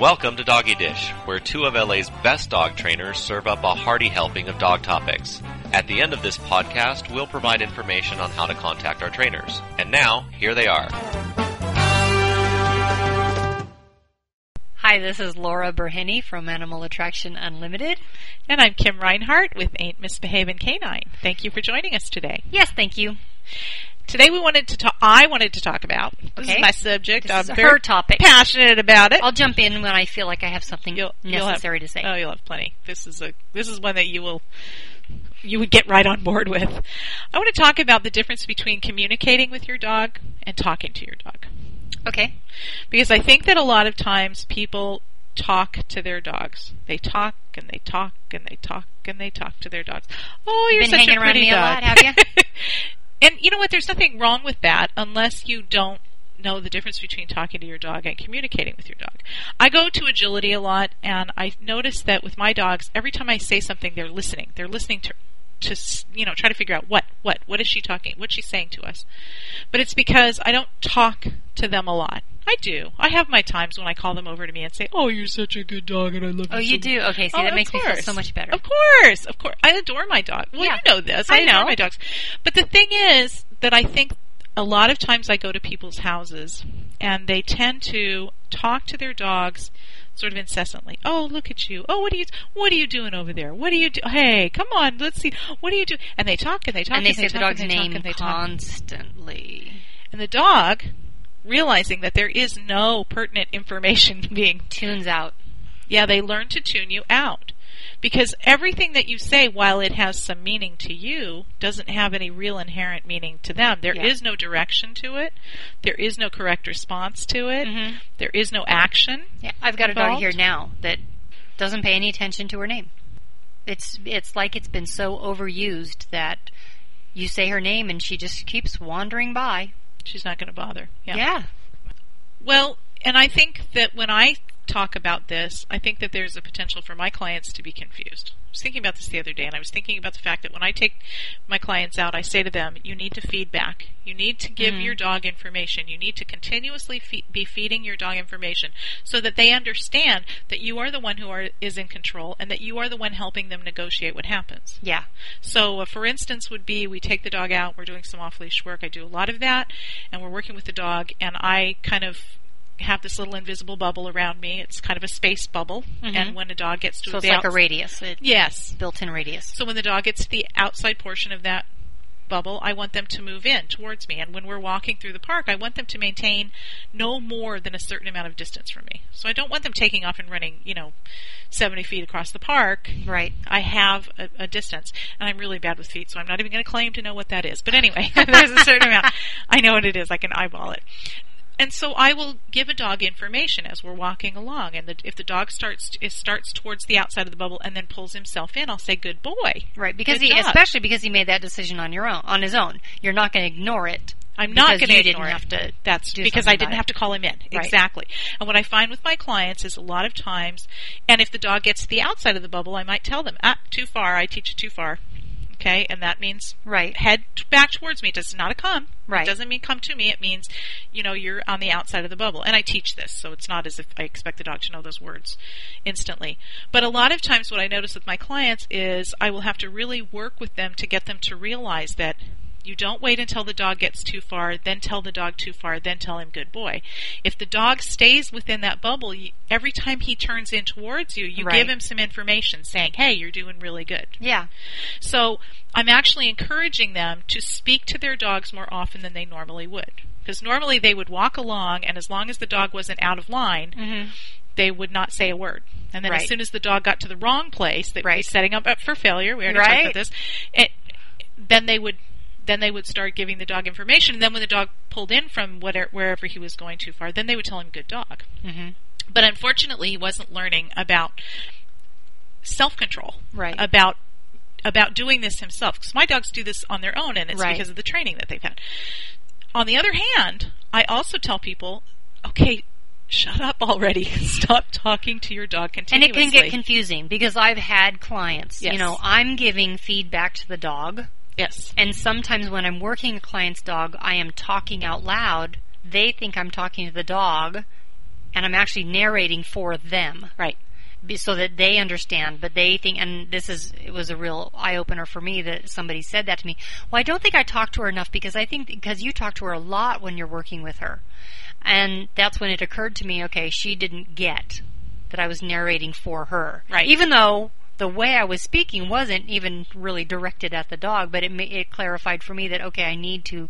Welcome to Doggie Dish, where two of LA's best dog trainers serve up a hearty helping of dog topics. At the end of this podcast, we'll provide information on how to contact our trainers. And now, here they are. Hi, this is Laura Berhenny from Animal Attraction Unlimited. And I'm Kim Reinhart with Ain't Misbehavin' Canine. Thank you for joining us today. Yes, thank you. Today we wanted to talk, I wanted to talk about, this Okay. is my subject, This I'm is very her topic. passionate about it. I'll jump in when I feel like I have something You'll- you'll have- necessary to say. Oh, you'll have plenty. This is a, this is one that you will, you would get right on board with. I want to talk about the difference between communicating with your dog and talking to your dog. Okay. Because I think that a lot of times people talk to their dogs. They talk and they talk and they talk and they talk to their dogs. Oh, you're Been such hanging a around pretty me a lot, have ya? and you know what? There's nothing wrong with that unless you don't know the difference between talking to your dog and communicating with your dog. I go to agility a lot and I notice that with my dogs, every time I say something, they're listening. They're listening to to you know try to figure out what what what is she talking what's she saying to us but it's because i don't talk to them a lot i do i have my times when i call them over to me and say oh you're such a good dog and i love you. Oh, you so do? Okay, see, Oh, that makes me feel so much better. Of course, of course. I adore my dog. Well, Yeah. you know this. I I, adore know. my dogs. But the thing is that I think a lot of times I go to people's houses and they tend to talk to their dogs sort of incessantly. Oh, look at you. Oh, what are you what are you doing over there? What are you do? Hey, come on, let's see. What are you doing? And they talk and they talk and they say the talk dog's and they talk name and they talk. constantly. And the dog realizing that there is no pertinent information being Tunes out. yeah, they learn to tune you out. Because everything that you say, while it has some meaning to you, doesn't have any real inherent meaning to them. There is Yeah. no direction to it. There is no correct response to it. Mhm. There is no action. Yeah, I've got a dog here now that doesn't pay any attention to her name. It's it's like it's been so overused that you say her name and she just keeps wandering by. She's not going to bother. Yeah. yeah. Well, and I think that when I talk about this, I think that there's a potential for my clients to be confused. I was thinking about this the other day, and I was thinking about the fact that when I take my clients out, I say to them, you need to feed back. You need to give Mhm. your dog information. You need to continuously fe- be feeding your dog information so that they understand that you are the one who are, is in control and that you are the one helping them negotiate what happens. Yeah. So, uh, for instance, would be we take the dog out, we're doing some off leash work. I do a lot of that, and we're working with the dog, and I kind of have this little invisible bubble around me. It's kind of a space bubble, Mhm. and when a dog gets to So it's like a radius, a yes. built-in radius. So when the dog gets to the outside portion of that bubble, I want them to move in towards me. And when we're walking through the park, I want them to maintain no more than a certain amount of distance from me. So I don't want them taking off and running, you know, 70 feet across the park. Right. I have a, a distance, and I'm really bad with feet, so I'm not even going to claim to know what that is. But anyway, there's a certain amount. I know what it is. I can eyeball it. And so I will give a dog information as we're walking along, and the, if the dog starts starts towards the outside of the bubble and then pulls himself in, I'll say, "Good boy." Right. Because Good he, job. especially because he made that decision on your own, on his own. You're not going to ignore it. I'm not going to ignore it. have to That's because I didn't have to call him in. Right. Exactly. And what I find with my clients is a lot of times, and if the dog gets to the outside of the bubble, I might tell them, ah, too far. I teach it too far. Okay, and that means Right. head t- back towards me. It does not a come. Right. It doesn't mean come to me. It means, you know, you're on the outside of the bubble. And I teach this, so it's not as if I expect the dog to know those words instantly. But a lot of times what I notice with my clients is I will have to really work with them to get them to realize that you don't wait until the dog gets too far, then tell the dog too far, then tell him good boy. If the dog stays within that bubble, you, every time he turns in towards you, you Right. give him some information saying, hey, you're doing really good. Yeah. So I'm actually encouraging them to speak to their dogs more often than they normally would. Because normally they would walk along, and as long as the dog wasn't out of line, Mm-hmm. they would not say a word. And then as soon as the dog got to the wrong place, that Right. was setting up, up for failure. We already talked about this. It, then they would then they would start giving the dog information. And then when the dog pulled in from whatever, wherever he was going too far, then they would tell him good dog. Mm-hmm. But unfortunately, he wasn't learning about self control. Right. About about doing this himself. Because my dogs do this on their own, and it's Right. because of the training that they've had. On the other hand, I also tell people, okay, shut up already. Stop talking to your dog And it can get confusing because I've had clients, Yes. you know, I'm giving feedback to the dog, yes. and sometimes when I'm working a client's dog, I am talking out loud. They think I'm talking to the dog, and I'm actually narrating for them Right. so that they understand. But they think, and this is it was a real eye opener for me that somebody said that to me. Well, I don't think I talk to her enough because I think because you talk to her a lot when you're working with her, and that's when it occurred to me. Okay, she didn't get that I was narrating for her, Right. Even though the way I was speaking wasn't even really directed at the dog, but it it clarified for me that okay, I need to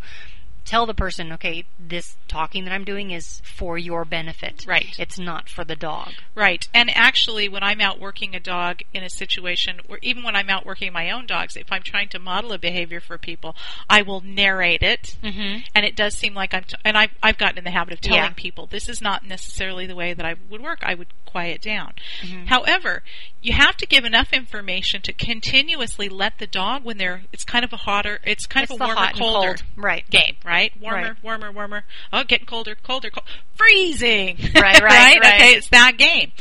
tell the person, okay, this talking that I'm doing is for your benefit. Right. It's not for the dog. Right. And actually, when I'm out working a dog in a situation, or even when I'm out working my own dogs, if I'm trying to model a behavior for people, I will narrate it. Mm-hmm. And it does seem like I'm, t- and I've, I've gotten in the habit of telling Yeah. people this is not necessarily the way that I would work. I would quiet down. Mm-hmm. However, you have to give enough information to continuously let the dog, when they're, it's kind of a hotter, it's kind It's of a warmer, hot colder cold. Right. game, right? Warmer, Right. warmer, warmer. Oh, getting colder, colder, cold. Freezing. Right, right, right. Okay, it's that game.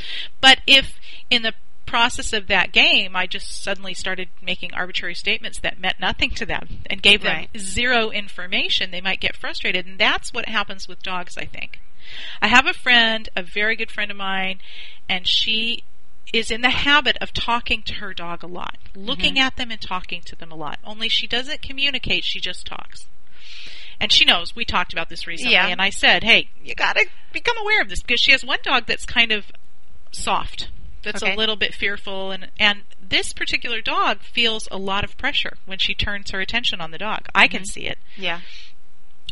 But if in the process of that game, I just suddenly started making arbitrary statements that meant nothing to them and gave them Right. zero information, they might get frustrated. And that's what happens with dogs, I think. I have a friend, a very good friend of mine, and she is in the habit of talking to her dog a lot, looking Mm-hmm. at them and talking to them a lot. Only she doesn't communicate, she just talks. And she knows, we talked about this recently, Yeah. and I said, hey, you gotta become aware of this, because she has one dog that's kind of soft, that's Okay. a little bit fearful, and, and this particular dog feels a lot of pressure when she turns her attention on the dog. I Mm-hmm. can see it. Yeah.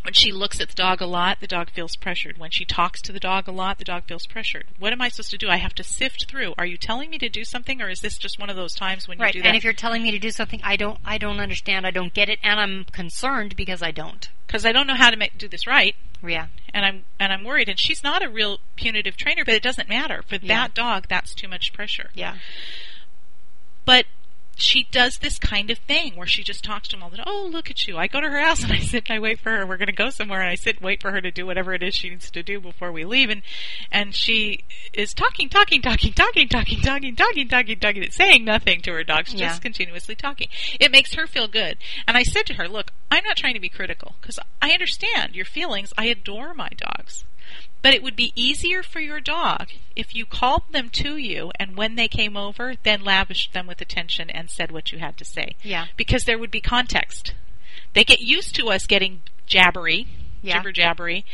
When she looks at the dog a lot, the dog feels pressured. When she talks to the dog a lot, the dog feels pressured. What am I supposed to do? I have to sift through. Are you telling me to do something, or is this just one of those times when Right. you do that? And if you're telling me to do something I don't I don't understand, I don't get it, and I'm concerned because I don't. Because I don't know how to make, do this right, Yeah. and I'm and I'm worried. And she's not a real punitive trainer, but it doesn't matter for Yeah. that dog. That's too much pressure. Yeah. But she does this kind of thing where she just talks to him all the time. Oh, look at you. I go to her house and I sit and I wait for her. We're going to go somewhere and I sit and wait for her to do whatever it is she needs to do before we leave. And, and she is talking, talking, talking, talking, talking, talking, talking, talking, talking, and saying nothing to her dog. She's Yeah. just continuously talking. It makes her feel good. And I said to her, look, I'm not trying to be critical because I understand your feelings. I adore my dogs. But it would be easier for your dog if you called them to you and when they came over, then lavished them with attention and said what you had to say. Yeah. Because there would be context. They get used to us getting jabbery, Yeah. jibber jabbery,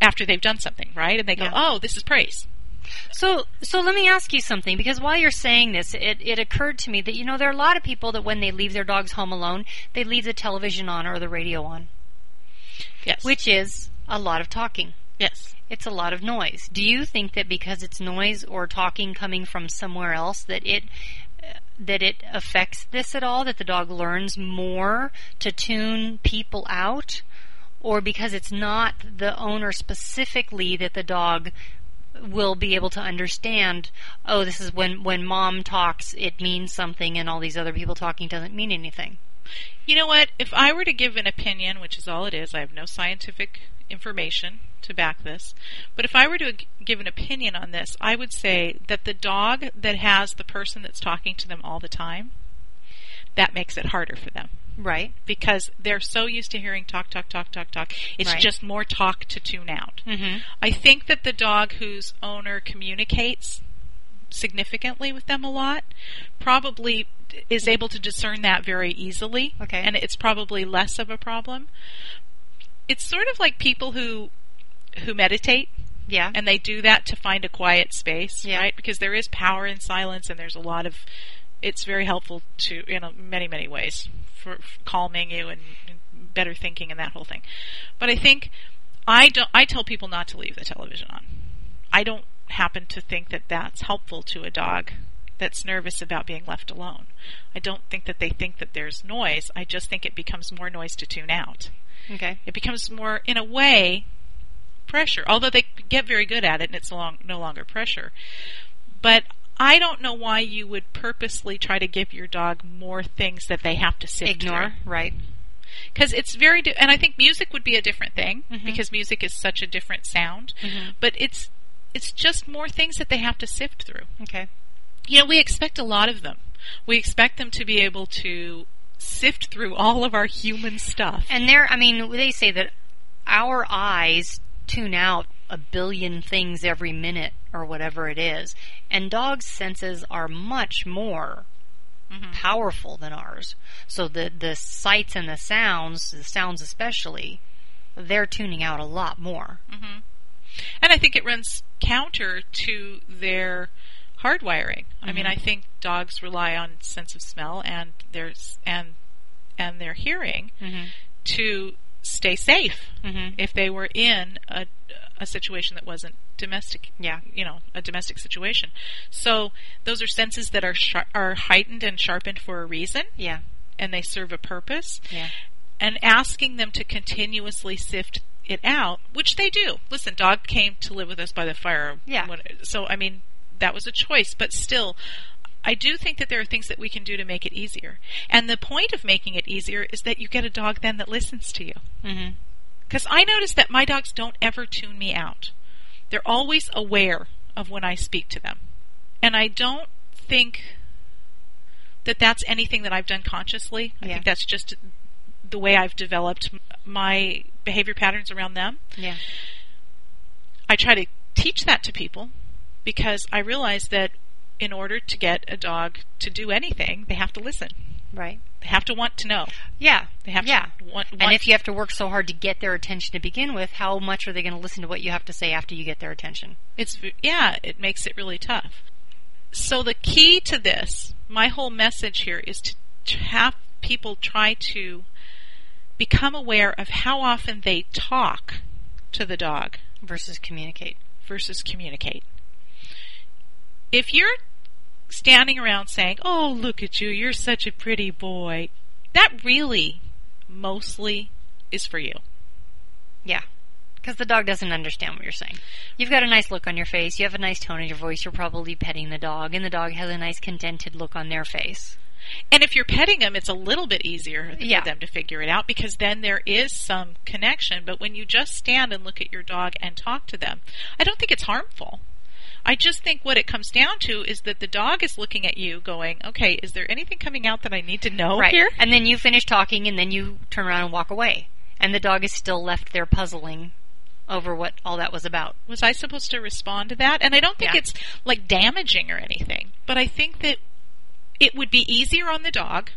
after they've done something, right? And they go, Yeah. oh, this is praise. So, so let me ask you something because while you're saying this, it, it occurred to me that you know there are a lot of people that when they leave their dogs home alone, they leave the television on or the radio on, Yes. which is a lot of talking. Yes. It's a lot of noise. Do you think that because it's noise or talking coming from somewhere else that it uh, that it affects this at all? That the dog learns more to tune people out, or because it's not the owner specifically that the dog will be able to understand? Oh, this is when when mom talks, it means something, and all these other people talking doesn't mean anything. You know what? If I were to give an opinion, which is all it is, I have no scientific information to back this, but if I were to give an opinion on this, I would say that the dog that has the person that's talking to them all the time, that makes it harder for them Right. because they're so used to hearing talk, talk, talk, talk, talk. It's Right. just more talk to tune out. Mm-hmm. I think that the dog whose owner communicates significantly with them a lot probably is able to discern that very easily. Okay. And it's probably less of a problem. It's sort of like people who who meditate Yeah. and they do that to find a quiet space, Yeah. right? Because there is power in silence and there's a lot of it's very helpful to in a, many many ways for, for calming you and, and better thinking and that whole thing. But I think I don't I tell people not to leave the television on. I don't happen to think that that's helpful to a dog that's nervous about being left alone. I don't think that they think that there's noise. I just think it becomes more noise to tune out. Okay. It becomes more, in a way, pressure. Although they get very good at it, and it's long, no longer pressure. But I don't know why you would purposely try to give your dog more things that they have to sift Ignore. Right. because it's very. Di- and I think music would be a different thing Mhm. because music is such a different sound. Mhm. But it's it's just more things that they have to sift through. Okay. You know, we expect a lot of them. We expect them to be able to sift through all of our human stuff. And there, I mean, they say that our eyes tune out a billion things every minute or whatever it is. And dogs' senses are much more Mm-hmm. powerful than ours. So the the sights and the sounds, the sounds especially, they're tuning out a lot more. Mm-hmm. And I think it runs counter to their hardwiring. I mean, Mhm. I think dogs rely on sense of smell and their and and their hearing Mm-hmm. to stay safe Mm-hmm. if they were in a a situation that wasn't domestic Yeah. you know a domestic situation so those are senses that are shar- are heightened and sharpened for a reason Yeah. and they serve a purpose Yeah. and asking them to continuously sift it out, which they do. Listen, dog came to live with us by the fire. Yeah. So, I mean, that was a choice, but still, I do think that there are things that we can do to make it easier. And the point of making it easier is that you get a dog then that listens to you. Mm-hmm. Because I notice that my dogs don't ever tune me out. They're always aware of when I speak to them. And I don't think that that's anything that I've done consciously. I think that's just the way I've developed my behavior patterns around them. Yeah. I try to teach that to people because I realize that in order to get a dog to do anything, they have to listen. Right. They have to want to know. Yeah. They have yeah. to want, And if you have to work so hard to get their attention to begin with, how much are they going to listen to what you have to say after you get their attention? It's yeah, it makes it really tough. So the key to this, my whole message here is to, to have people try to become aware of how often they talk to the dog Versus communicate. versus communicate. If you're standing around saying, "Oh, look at you, you're such a pretty boy," that really mostly is for you. Yeah. Because the dog doesn't understand what you're saying. You've got a nice look on your face. You have a nice tone in your voice. You're probably petting the dog, and the dog has a nice contented look on their face. And if you're petting them, it's a little bit easier Yeah. for them to figure it out because then there is some connection. But when you just stand and look at your dog and talk to them, I don't think it's harmful. I just think what it comes down to is that the dog is looking at you going, okay, is there anything coming out that I need to know right. here? And then you finish talking, and then you turn around and walk away. And the dog is still left there puzzling over what all that was about. Was I supposed to respond to that? And I don't think Yeah. it's like damaging or anything, but I think that it would be easier on the dog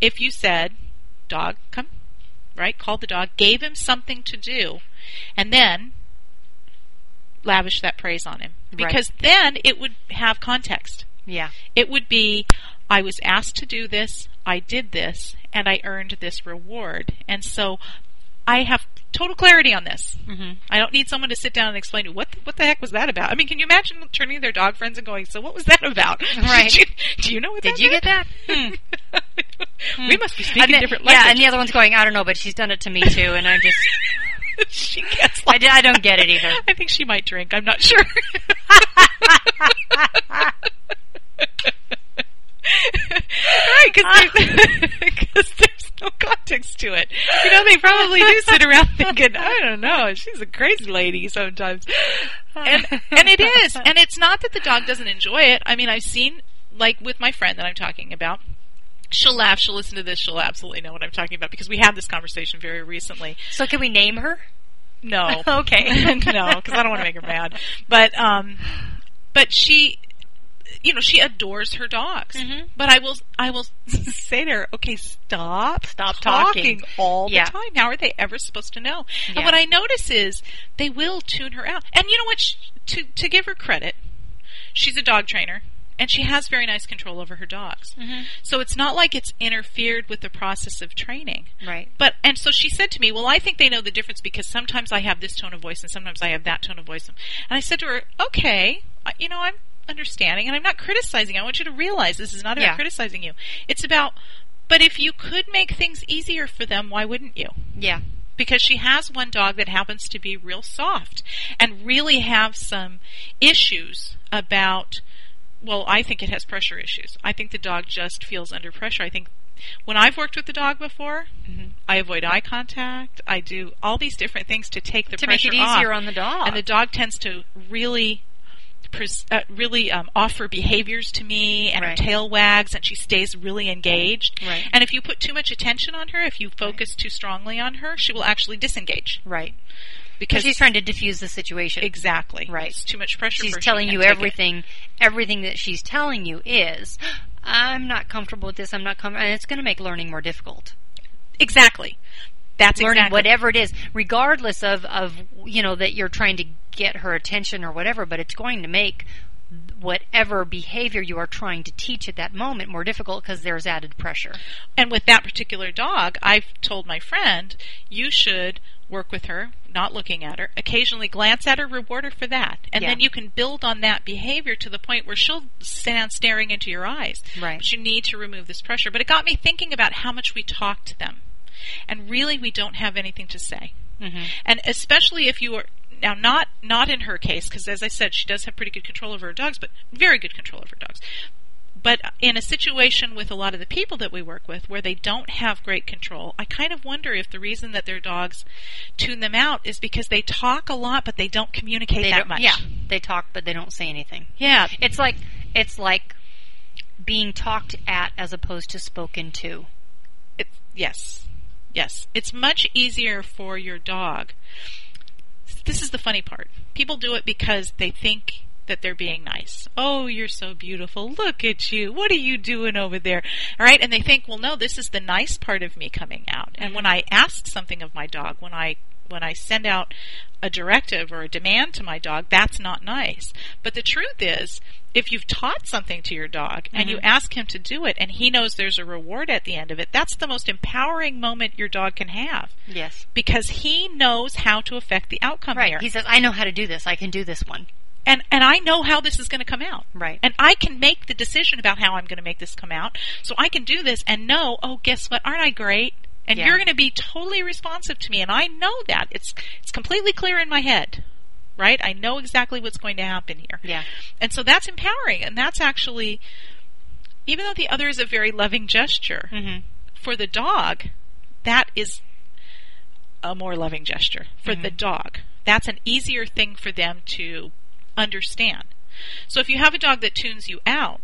if you said, dog, come, right? Called the dog, gave him something to do, and then lavish that praise on him. Right. Because then it would have context. Yeah. It would be, I was asked to do this, I did this, and I earned this reward. And so I have total clarity on this. Mm-hmm. I don't need someone to sit down and explain to me, what the, what the heck was that about. I mean, can you imagine turning to their dog friends and going, "So what was that about?" Right. Did you, do you know what? Did you get that? Hmm. we must be speaking then- different yeah, and the other one's going, I don't know, but she's done it to me too, and I'm just, she gets I, like, di- I don't get it either. I think she might drink. I'm not sure. right, because there's no context to it. You know, they probably do sit around thinking, I don't know, she's a crazy lady sometimes. And, and it is. And it's not that the dog doesn't enjoy it. I mean, I've seen, like with my friend that I'm talking about, she'll laugh, she'll listen to this, she'll absolutely know what I'm talking about because we had this conversation very recently. So can we name her? No. Okay. no, because I don't want to make her mad. But um, but she, you know, she adores her dogs. Mhm. But I will, I will say to her, okay, stop, Stop talking. all the time. How are they ever supposed to know? Yeah. And what I notice is they will tune her out. And you know what? Sh to to give her credit, she's a dog trainer. And she has very nice control over her dogs. Mhm. So it's not like it's interfered with the process of training. Right. But and so she said to me, "Well, I think they know the difference because sometimes I have this tone of voice and sometimes I have that tone of voice." And I said to her, "Okay, you know, I'm understanding and I'm not criticizing. I want you to realize this is not about Yeah. criticizing you. It's about but if you could make things easier for them, why wouldn't you?" Yeah. because she has one dog that happens to be real soft and really have some issues about well i think it has pressure issues i think the dog just feels under pressure i think when i've worked with the dog before Mhm. i avoid eye contact i do all these different things to take the To make pressure it easier off. on the dog. and the dog tends to really pres- uh, really um, offer behaviors to me and Right. her tail wags and she stays really engaged Right. and if you put too much attention on her if you focus too strongly on her she will actually disengage Right. Because she's trying to diffuse the situation. exactly Right. It's too much pressure. She's for her. She telling you it. everything. Everything that she's telling you is, I'm not comfortable with this. I'm not comfortable, and it's going to make learning more difficult. Exactly. That's learning exactly whatever it is, regardless of of you know that you're trying to get her attention or whatever. But it's going to make whatever behavior you are trying to teach at that moment more difficult because there's added pressure. And with that particular dog, I've told my friend, you should work with her, not looking at her, occasionally glance at her, reward her for that. And Yeah. then you can build on that behavior to the point where she'll stand staring into your eyes. Right. But you need to remove this pressure. But it got me thinking about how much we talk to them. And really, we don't have anything to say. Mm-hmm. And especially if you are now not not in her case because as I said she does have pretty good control over her dogs but very good control over her dogs. But in a situation with a lot of the people that we work with where they don't have great control, I kind of wonder if the reason that their dogs tune them out is because they talk a lot but they don't communicate They that don't, much. yeah, they talk but they don't say anything. Yeah. It's like it's like being talked at as opposed to spoken to. It, yes. Yes. It's much easier for your dog. This is the funny part. People do it because they think that they're being nice. Oh, you're so beautiful. Look at you. What are you doing over there? All right. And they think, well, no, this is the nice part of me coming out. And when I ask something of my dog, when I when I send out a directive or a demand to my dog, that's not nice. But the truth is, if you've taught something to your dog and you mm-hmm. ask him to do it and he knows there's a reward at the end of it, that's the most empowering moment your dog can have Yes. because he knows how to affect the outcome Right. here. He says, "I know how to do this. I can do this one." And and I know how this is going to come out. Right. And I can make the decision about how I'm going to make this come out. So I can do this and know, oh, guess what? Aren't I great? And Yeah. you're going to be totally responsive to me and I know that. It's it's completely clear in my head. Right? I know exactly what's going to happen here. Yeah. And so that's empowering and that's actually even though the other is a very loving gesture, Mm-hmm. for the dog, that is a more loving gesture for the dog. That's an easier thing for them to understand. So if you have a dog that tunes you out,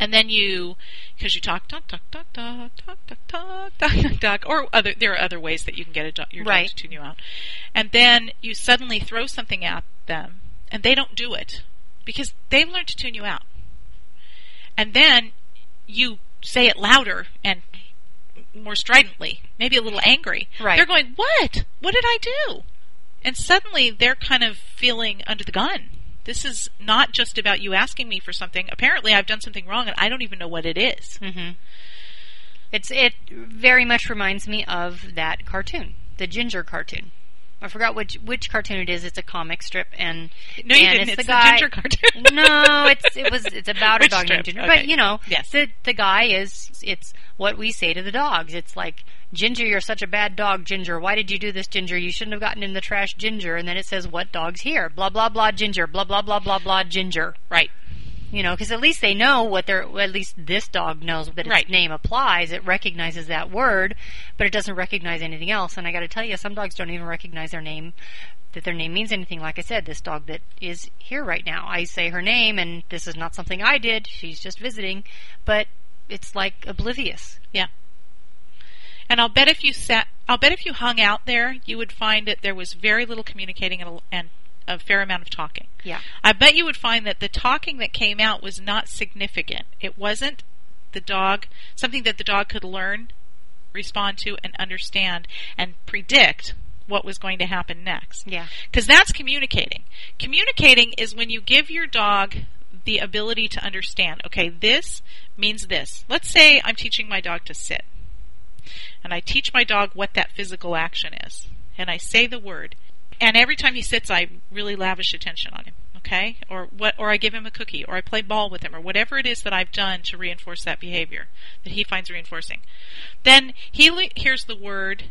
and then you, because you talk, talk, talk, talk, talk, talk, talk, talk, talk, talk, talk, or other, there are other ways that you can get a dog, your Right. dog to tune you out, and then you suddenly throw something at them, and they don't do it because they've learned to tune you out, and then you say it louder and more stridently, maybe a little angry. Right. They're going, "What? What did I do?" And suddenly they're kind of feeling under the gun. This is not just about you asking me for something. Apparently, I've done something wrong and I don't even know what it is. Mm-hmm. It's it very much reminds me of that cartoon, the Ginger cartoon. I forgot which which cartoon it is. It's a comic strip, and No, you and didn't. It's, It's the the guy. Ginger cartoon. no, it's it was it's about a Which dog named? Ginger. Okay. But you know, Yes. the the guy is it's what we say to the dogs. It's like Ginger, you're such a bad dog, Ginger. Why did you do this, Ginger? You shouldn't have gotten in the trash, Ginger. And then it says, what dog's here? Blah blah blah, Ginger. Blah blah blah blah blah, Ginger. Right. You know, because at least they know what they're. At least this dog knows that its Right. name applies. It recognizes that word, but it doesn't recognize anything else. And I got to tell you, some dogs don't even recognize their name, that their name means anything. Like I said, this dog that is here right now, I say her name, and this is not something I did. She's just visiting, but it's like oblivious. Yeah. And I'll bet if you sat, I'll bet if you hung out there, you would find that there was very little communicating and a, and a fair amount of talking. Yeah. I bet you would find that the talking that came out was not significant. It wasn't the dog, something that the dog could learn, respond to, and understand and predict what was going to happen next. Yeah. Because that's communicating. Communicating is when you give your dog the ability to understand, okay, this means this. Let's say I'm teaching my dog to sit. And I teach my dog what that physical action is. And I say the word. And every time he sits, I really lavish attention on him. Okay? Or what, or I give him a cookie, or I play ball with him, or whatever it is that I've done to reinforce that behavior that he finds reinforcing. Then he le- hears the word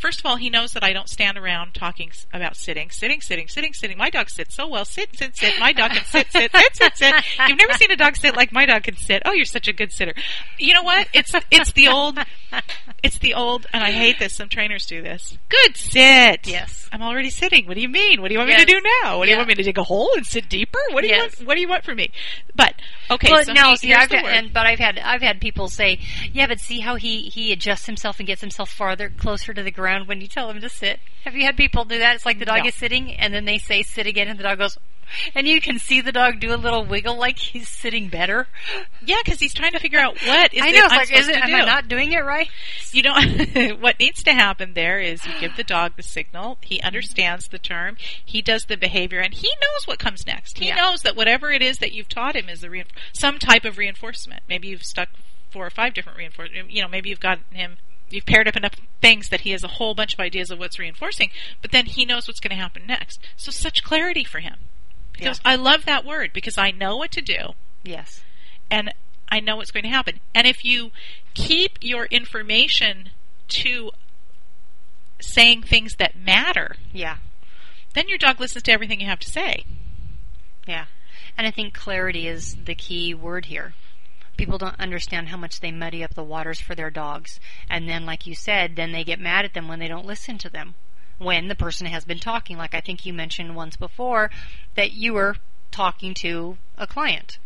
First of all, he knows that I don't stand around talking about sitting, sitting, sitting, sitting, sitting. My dog sits so well. Sit, sit, sit. My dog can sit, sit, sit, sit, sit. You've never seen a dog sit like my dog can sit. Oh, you're such a good sitter. You know what? It's it's the old, it's the old, and I hate this. Some trainers do this. Good sit. Yes. I'm already sitting. What do you mean? What do you want me Yes. to do now? What do you want me to dig a hole and sit deeper? What do you Yes. want? What do you want from me? But okay, well, so now he see, hears I've the had, word. and, but I've had I've had people say, yeah, but see how he he adjusts himself and gets himself farther closer to the around when you tell him to sit. Have you had people do that? It's like the dog No. is sitting and then they say sit again and the dog goes, and you can see the dog do a little wiggle like he's sitting better. Yeah, because he's trying to figure out what is I it know, I'm like, is it, am do. I not doing it right? You know, what needs to happen there is you give the dog the signal. He understands the term. He does the behavior, and he knows what comes next. He Yeah. knows that whatever it is that you've taught him is rein- some type of reinforcement. Maybe you've stuck four or five different reinforcements. You know, maybe you've gotten him. You've paired up enough things that he has a whole bunch of ideas of what's reinforcing, but then he knows what's going to happen next. So such clarity for him. Because I love that word because I know what to do Yes. and I know what's going to happen. And if you keep your information to saying things that matter, Yeah. then your dog listens to everything you have to say. Yeah. And I think clarity is the key word here. People don't understand how much they muddy up the waters for their dogs. And then, like you said, then they get mad at them when they don't listen to them. When the person has been talking, like I think you mentioned once before, that you were talking to a client.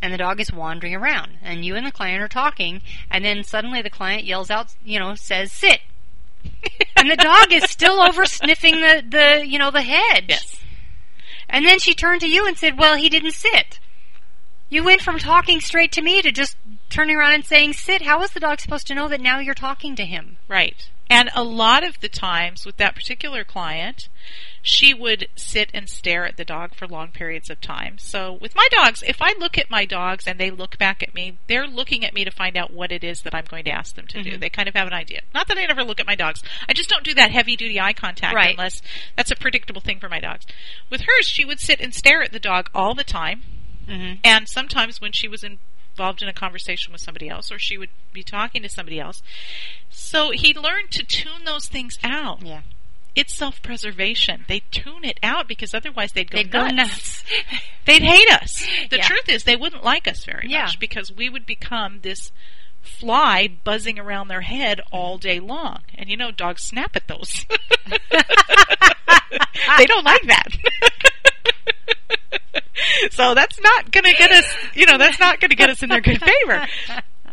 And the dog is wandering around. And you and the client are talking. And then suddenly the client yells out, you know, says, sit. and the dog is still over sniffing the, the, you know, the hedge. Yes. And then she turned to you and said, Well, he didn't sit. You went from talking straight to me to just turning around and saying, Sit. How is the dog supposed to know that now you're talking to him? Right. And a lot of the times with that particular client, she would sit and stare at the dog for long periods of time. So with my dogs, if I look at my dogs and they look back at me, they're looking at me to find out what it is that I'm going to ask them to do. Mhm. They kind of have an idea. Not that I never look at my dogs. I just don't do that heavy duty eye contact Right. unless that's a predictable thing for my dogs. With hers, she would sit and stare at the dog all the time. Mm-hmm. And sometimes when she was involved in a conversation with somebody else, or she would be talking to somebody else. So he learned to tune those things out. Yeah. It's self preservation. They tune it out because otherwise they'd go They'd nuts. go nuts. They'd hate us. The Yeah. truth is they wouldn't like us very Yeah. much because we would become this fly buzzing around their head all day long. And you know, dogs snap at those. they don't like that. so that's not going to get us, you know, that's not going to get us in their good favor.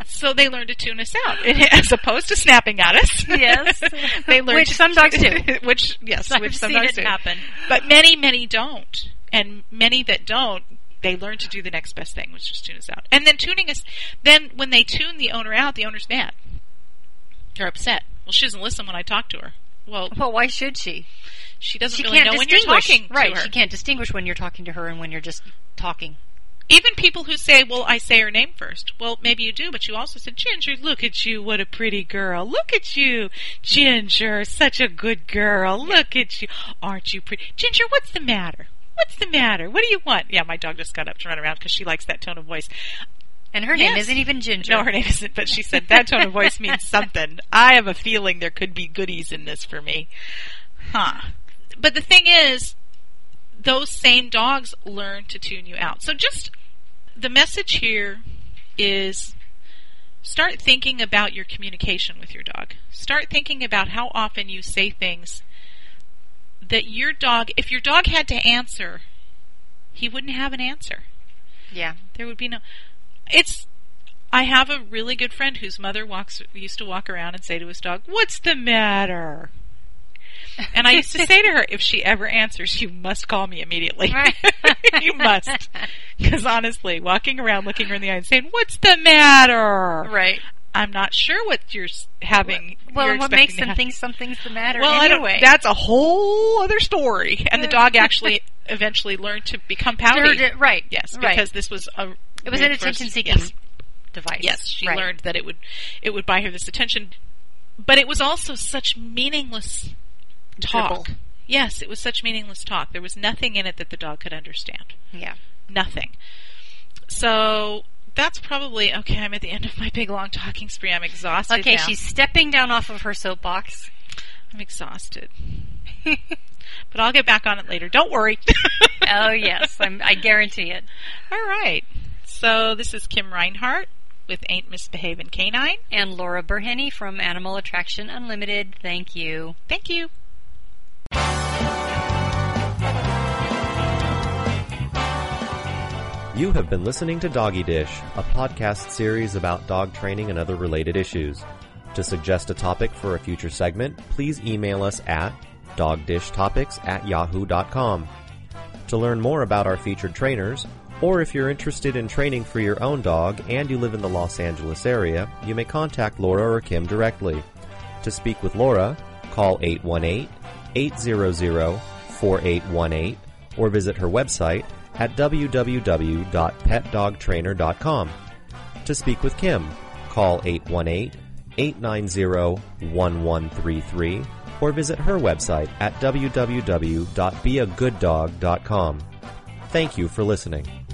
So they learn to tune us out, as opposed to snapping at us. Yes. they learn Which to- some dogs do. which yes, I've which some seen dogs it do. happen. But many, many don't, and many that don't, they learn to do the next best thing, which is tune us out. And then tuning us, then when they tune the owner out, the owner's mad. They're upset. Well, she doesn't listen when I talk to her. Well, Well, why should she? she doesn't She really can't know when you're talking right. to her. She can't distinguish when you're talking to her and when you're just talking. Even people who say, well, I say her name first. Well, maybe you do, but you also said, Ginger, look at you. What a pretty girl. Look at you. Ginger, such a good girl. Look at you. Aren't you pretty? Ginger, what's the matter? What's the matter? What do you want? Yeah, my dog just got up to run around because she likes that tone of voice. And her name isn't even Ginger. No, her name isn't, but she said that tone of voice means something. I have a feeling there could be goodies in this for me. Huh. But the thing is, those same dogs learn to tune you out. So just the message here is start thinking about your communication with your dog. Start thinking about how often you say things that your dog, if your dog had to answer, he wouldn't have an answer. Yeah. There would be no. It's. I have a really good friend whose mother walks used to walk around and say to his dog, "What's the matter?" And I used to say to her, if she ever answers, you must call me immediately. Right. you must. Because honestly, walking around looking her in the eye and saying, What's the matter? Right. I'm not sure what you're having. Well, you're and what makes them think something's the matter well, anyway? that's a whole other story. And the dog actually eventually learned to become pouty. Right. Yes, right. because this was a it was an reinforced- attention-seeking Yes, device. yes, she Right. learned that it would it would buy her this attention, but it was also such meaningless talk. Dribble. Yes, it was such meaningless talk. There was nothing in it that the dog could understand. Yeah. Nothing. So that's probably okay. I'm at the end of my big long talking spree. I'm exhausted. Okay, now. she's stepping down off of her soapbox. I'm exhausted. but I'll get back on it later. Don't worry. oh yes, I'm, I guarantee it. All right. So this is Kim Reinhart with Ain't Misbehavin' Canine. And Laura Burhenny from Animal Attraction Unlimited. Thank you. Thank you. You have been listening to Doggie Dish, a podcast series about dog training and other related issues. To suggest a topic for a future segment, please email us at dogdishtopics at yahoo.com. To learn more about our featured trainers, or if you're interested in training for your own dog and you live in the Los Angeles area, you may contact Laura or Kim directly. To speak with Laura, call 818-800-4818 or visit her website at www.petdogtrainer.com. To speak with Kim, call 818-890-1133 or visit her website at www.beagooddog.com. Thank you for listening.